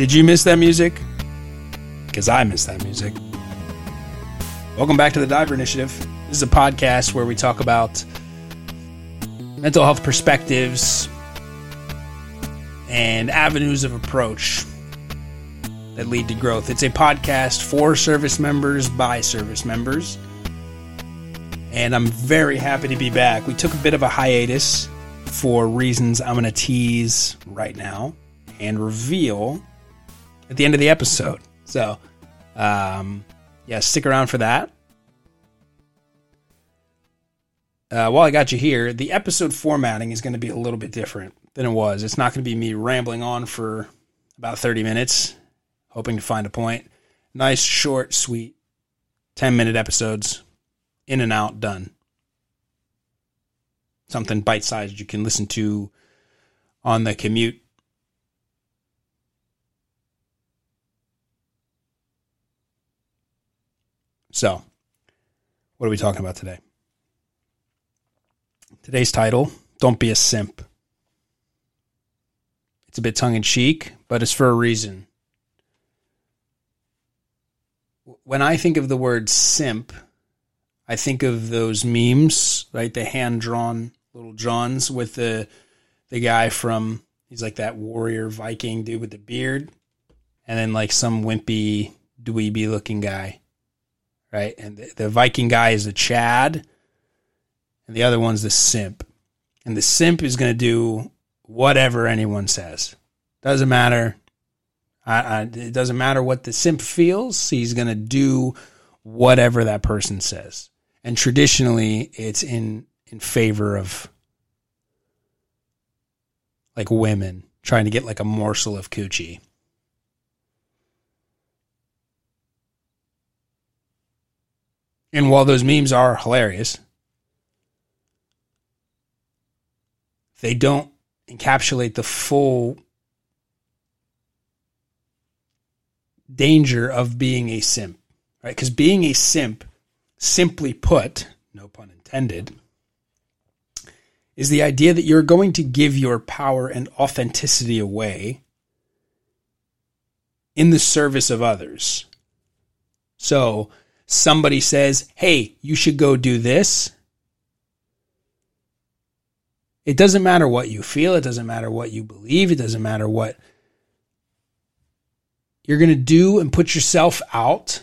Did you miss that music? Because I miss that music. Welcome back to the Diver Initiative. This is a podcast where we talk about mental health perspectives and avenues of approach that lead to growth. It's a podcast for service members by service members. And I'm very happy to be back. We took a bit of a hiatus for reasons I'm going to tease right now and reveal at the end of the episode. So, um, yeah, stick around for that. Uh, while I got you here, the episode formatting is going to be a little bit different than it was. It's not going to be me rambling on for about 30 minutes, hoping to find a point. Nice, short, sweet, 10 minute episodes, in and out, done. Something bite sized you can listen to on the commute. So, what are we talking about today? Today's title Don't Be a Simp. It's a bit tongue in cheek, but it's for a reason. When I think of the word simp, I think of those memes, right? The hand drawn little Johns with the the guy from he's like that warrior Viking dude with the beard, and then like some wimpy dweeby looking guy, right? And the, the Viking guy is the Chad, and the other one's the simp, and the simp is going to do whatever anyone says. Doesn't matter. I, I, it doesn't matter what the simp feels. He's going to do whatever that person says. And traditionally, it's in in favor of like women trying to get like a morsel of coochie. And while those memes are hilarious, they don't encapsulate the full danger of being a simp, right? Because being a simp, simply put, no pun intended, is the idea that you're going to give your power and authenticity away in the service of others. So somebody says, hey, you should go do this. It doesn't matter what you feel, it doesn't matter what you believe, it doesn't matter what you're going to do and put yourself out.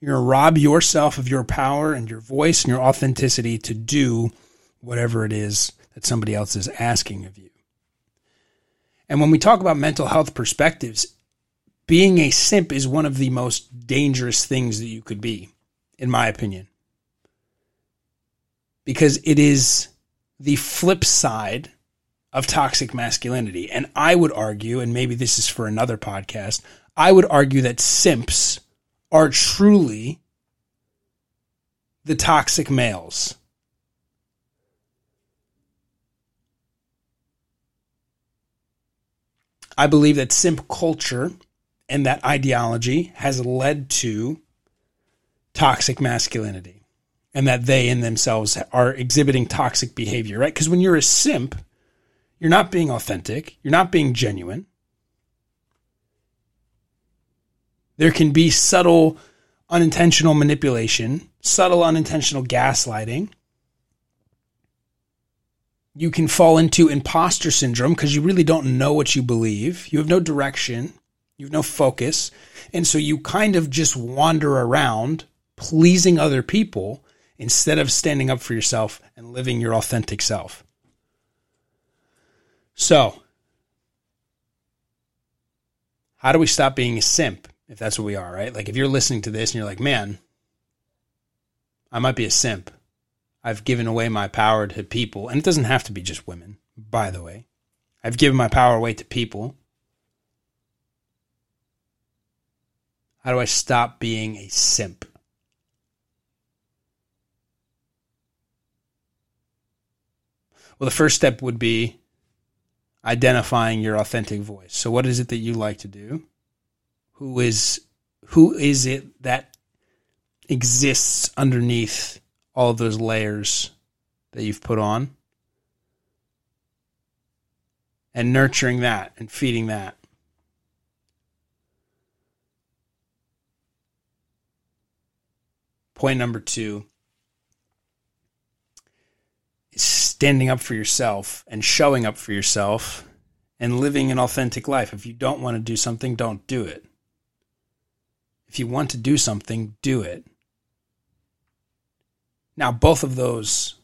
You're going to rob yourself of your power and your voice and your authenticity to do whatever it is that somebody else is asking of you. And when we talk about mental health perspectives, being a simp is one of the most dangerous things that you could be, in my opinion. Because it is the flip side of toxic masculinity. And I would argue, and maybe this is for another podcast, I would argue that simps are truly the toxic males. I believe that simp culture and that ideology has led to toxic masculinity and that they in themselves are exhibiting toxic behavior, right? Because when you're a simp, you're not being authentic, you're not being genuine. There can be subtle unintentional manipulation, subtle unintentional gaslighting you can fall into imposter syndrome because you really don't know what you believe. You have no direction, you have no focus. And so you kind of just wander around pleasing other people instead of standing up for yourself and living your authentic self. So, how do we stop being a simp if that's what we are, right? Like if you're listening to this and you're like, man, I might be a simp. I've given away my power to people, and it doesn't have to be just women, by the way. I've given my power away to people. How do I stop being a simp? Well, the first step would be identifying your authentic voice. So what is it that you like to do? Who is who is it that exists underneath all of those layers that you've put on and nurturing that and feeding that. Point number two is standing up for yourself and showing up for yourself and living an authentic life. If you don't want to do something, don't do it. If you want to do something, do it. Now, both of those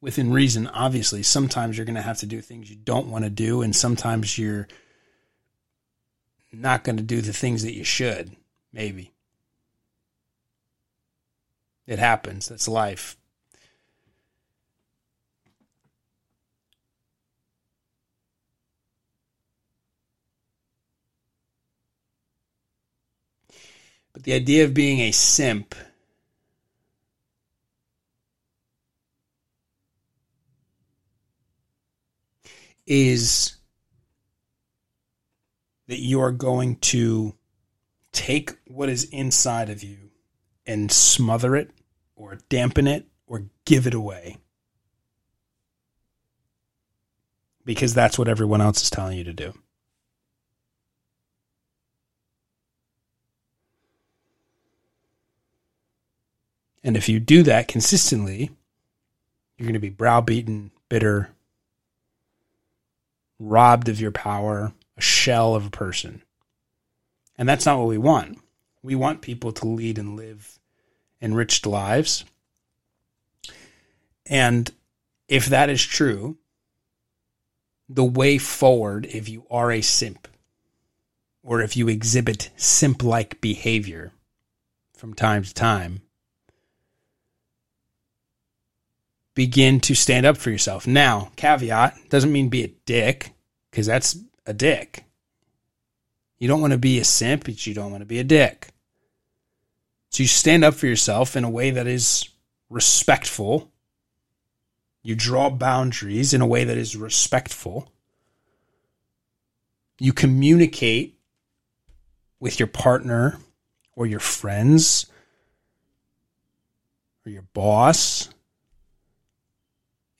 within reason, obviously, sometimes you're going to have to do things you don't want to do, and sometimes you're not going to do the things that you should, maybe. It happens. That's life. But the idea of being a simp is that you are going to take what is inside of you and smother it or dampen it or give it away. Because that's what everyone else is telling you to do. And if you do that consistently, you're going to be browbeaten, bitter, robbed of your power, a shell of a person. And that's not what we want. We want people to lead and live enriched lives. And if that is true, the way forward, if you are a simp, or if you exhibit simp like behavior from time to time, begin to stand up for yourself. Now, caveat doesn't mean be a dick, because that's a dick. You don't want to be a simp, but you don't want to be a dick. So you stand up for yourself in a way that is respectful. You draw boundaries in a way that is respectful. You communicate with your partner or your friends or your boss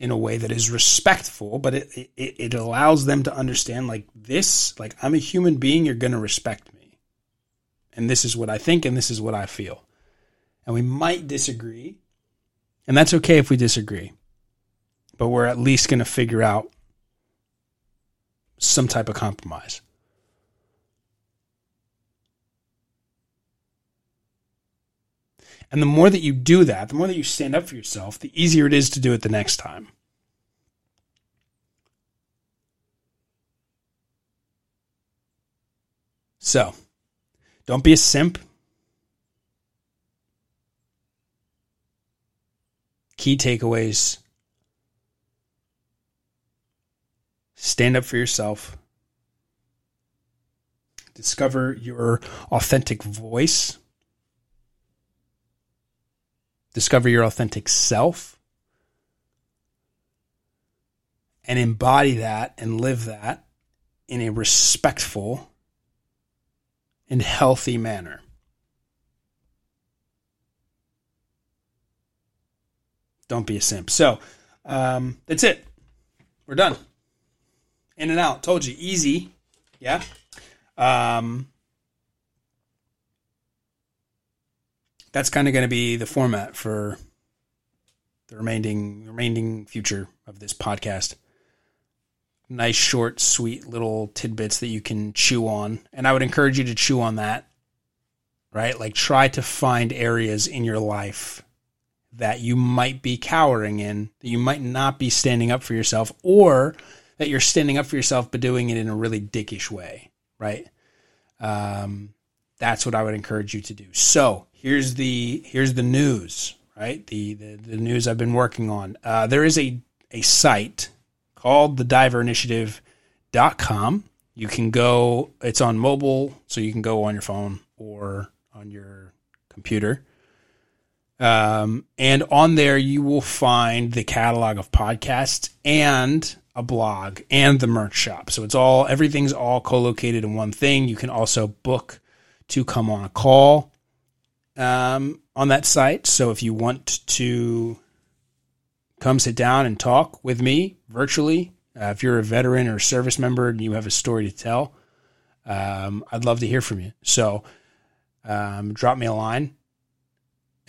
in a way that is respectful, but it, it, it allows them to understand like this, like I'm a human being, you're going to respect me. And this is what I think and this is what I feel. And we might disagree. And that's okay if we disagree. But we're at least going to figure out some type of compromise. And the more that you do that, the more that you stand up for yourself, the easier it is to do it the next time. So, don't be a simp. Key takeaways. Stand up for yourself, discover your authentic voice. Discover your authentic self, and embody that and live that in a respectful and healthy manner. Don't be a simp. So um, that's it. We're done. In and out. Told you. Easy. Yeah. Um, that's kind of going to be the format for the remaining remaining future of this podcast. Nice, short, sweet little tidbits that you can chew on, and I would encourage you to chew on that. Right, like try to find areas in your life that you might be cowering in, that you might not be standing up for yourself, or that you're standing up for yourself but doing it in a really dickish way. Right. Um, that's what I would encourage you to do. So here's the here's the news, right? The the, the news I've been working on. Uh, there is a a site called the diver diverinitiative.com. You can go, it's on mobile, so you can go on your phone or on your computer. Um, and on there, you will find the catalog of podcasts and a blog and the merch shop. So it's all, everything's all co located in one thing. You can also book to come on a call um, on that site. So if you want to come sit down and talk with me virtually, uh, if you're a veteran or a service member and you have a story to tell, um, I'd love to hear from you. So um, drop me a line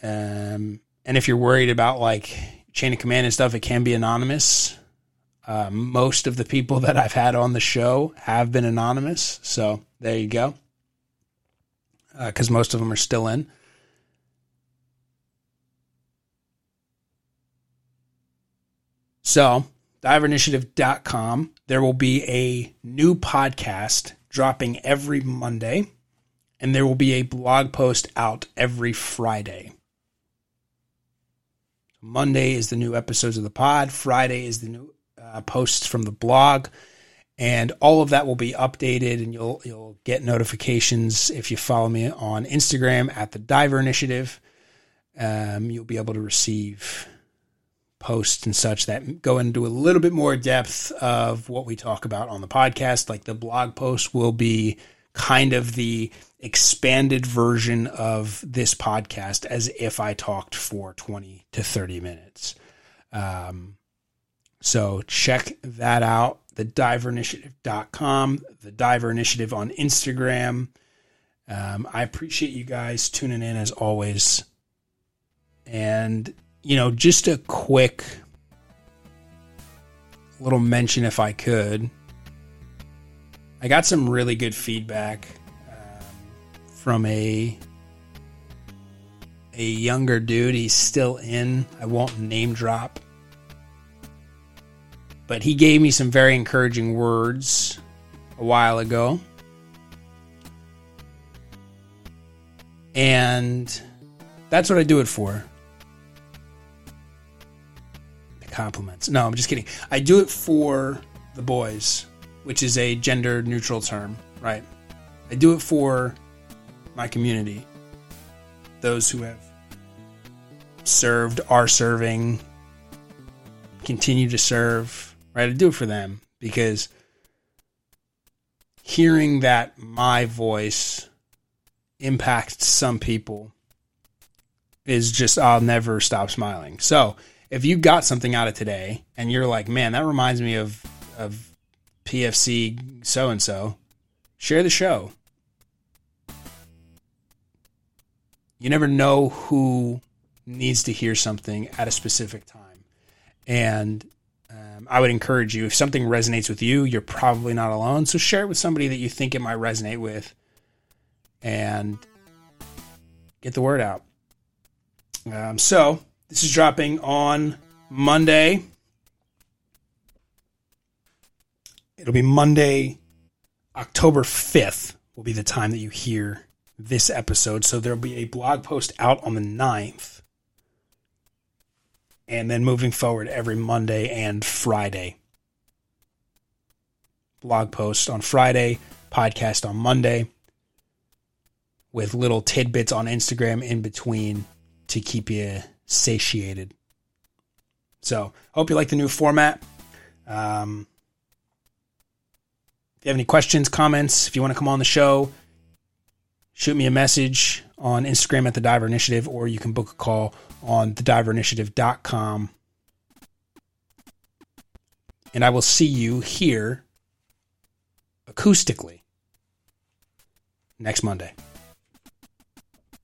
Um, and if you're worried about like chain of command and stuff, it can be anonymous. Uh, most of the people that I've had on the show have been anonymous. So there you go. Because uh, most of them are still in. So, diverinitiative.com, there will be a new podcast dropping every Monday, and there will be a blog post out every Friday. Monday is the new episodes of the pod, Friday is the new uh, posts from the blog, and all of that will be updated, and you'll you'll get notifications if you follow me on Instagram at the Diver Initiative. Um, you'll be able to receive posts and such that go into a little bit more depth of what we talk about on the podcast. Like the blog post will be kind of the expanded version of this podcast as if I talked for 20 to 30 minutes. Um, so check that out. The diverinitiative.com, the diver initiative on Instagram. Um, I appreciate you guys tuning in as always. And you know, just a quick little mention if I could. I got some really good feedback um, from a a younger dude. He's still in. I won't name drop. But he gave me some very encouraging words a while ago. And that's what I do it for compliments. No, I'm just kidding. I do it for the boys, which is a gender neutral term, right? I do it for my community, those who have served, are serving, continue to serve, right? I do it for them because hearing that my voice impacts some people is just, I'll never stop smiling. So, if you got something out of today and you're like, man, that reminds me of of PFC so and so, share the show. You never know who needs to hear something at a specific time. And um, I would encourage you, if something resonates with you, you're probably not alone. So share it with somebody that you think it might resonate with and get the word out. Um, so this is dropping on Monday. It'll be Monday, October 5th, will be the time that you hear this episode. So there'll be a blog post out on the 9th. And then moving forward every Monday and Friday. Blog post on Friday, podcast on Monday, with little tidbits on Instagram in between to keep you satiated. So, hope you like the new format. Um, if you have any questions, comments, if you want to come on the show, shoot me a message on Instagram at the Diver Initiative, or you can book a call on thediverinitiative.com. And I will see you here acoustically next Monday.